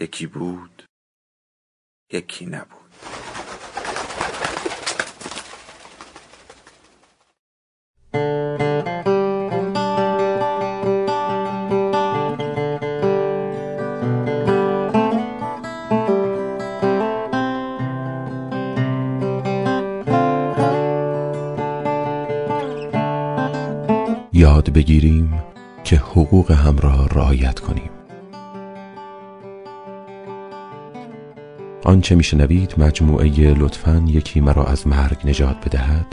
یکی بود یکی نبود. یاد بگیریم که حقوق هم را رعایت کنیم. آنچه میشنوید مجموعه لطفا یکی مرا از مرگ نجات بدهد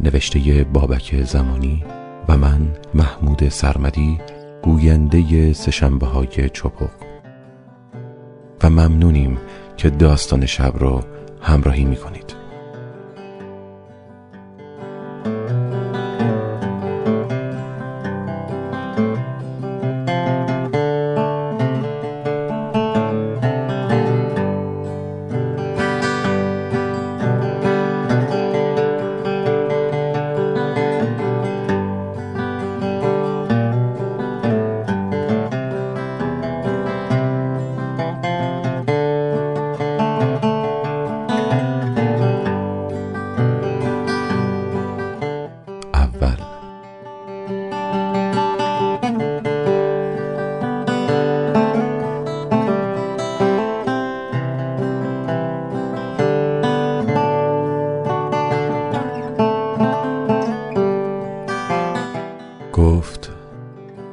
نوشته بابک زمانی و من محمود سرمدی گوینده سشنبه های چپق و ممنونیم که داستان شب را همراهی می کنید.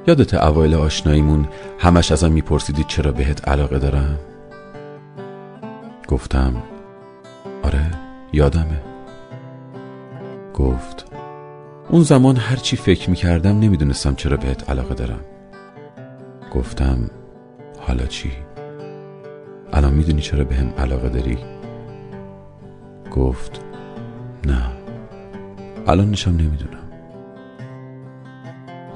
یادت اوایل آشناییمون همش ازم میپرسیدی چرا بهت علاقه دارم؟ گفتم آره یادمه. گفت اون زمان هرچی فکر می‌کردم نمی‌دونستم چرا بهت علاقه دارم. گفتم حالا چی؟ الان می‌دونی چرا بهم هم علاقه داری؟ گفت نه. الان نشم نمی‌دونم.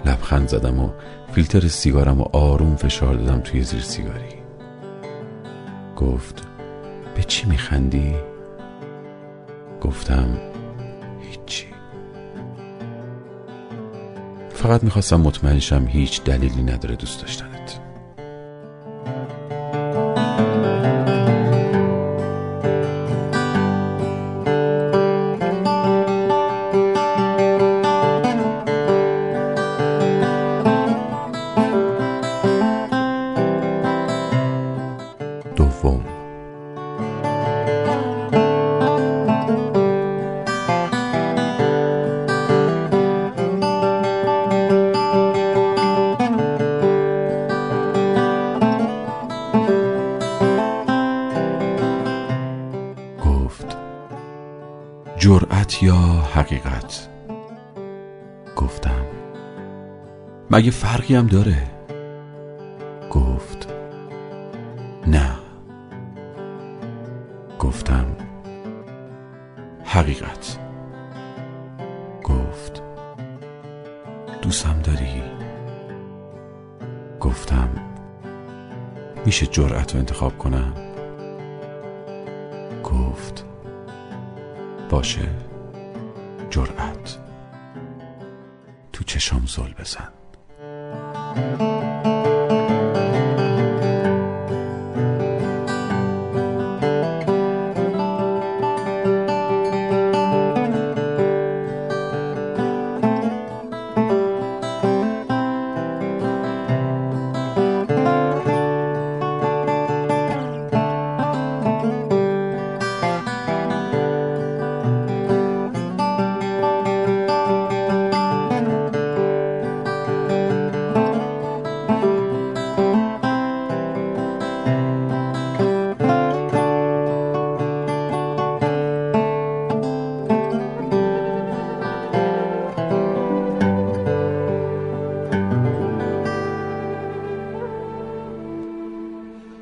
لبخند زدم و فیلتر سیگارم و آروم فشار دادم توی زیر سیگاری. گفت به چی میخندی؟ گفتم هیچی. فقط می‌خواستم مطمئن شم هیچ دلیلی نداره دوست داشتنت جرأت یا حقیقت؟ گفتم. مگه فرقی هم داره؟ گفت. نه. گفتم. حقیقت. گفت. دوستم داری؟ گفتم. میشه جرأت رو انتخاب کنم؟ گفت. باشه. جرأت. تو چشام زل بزن.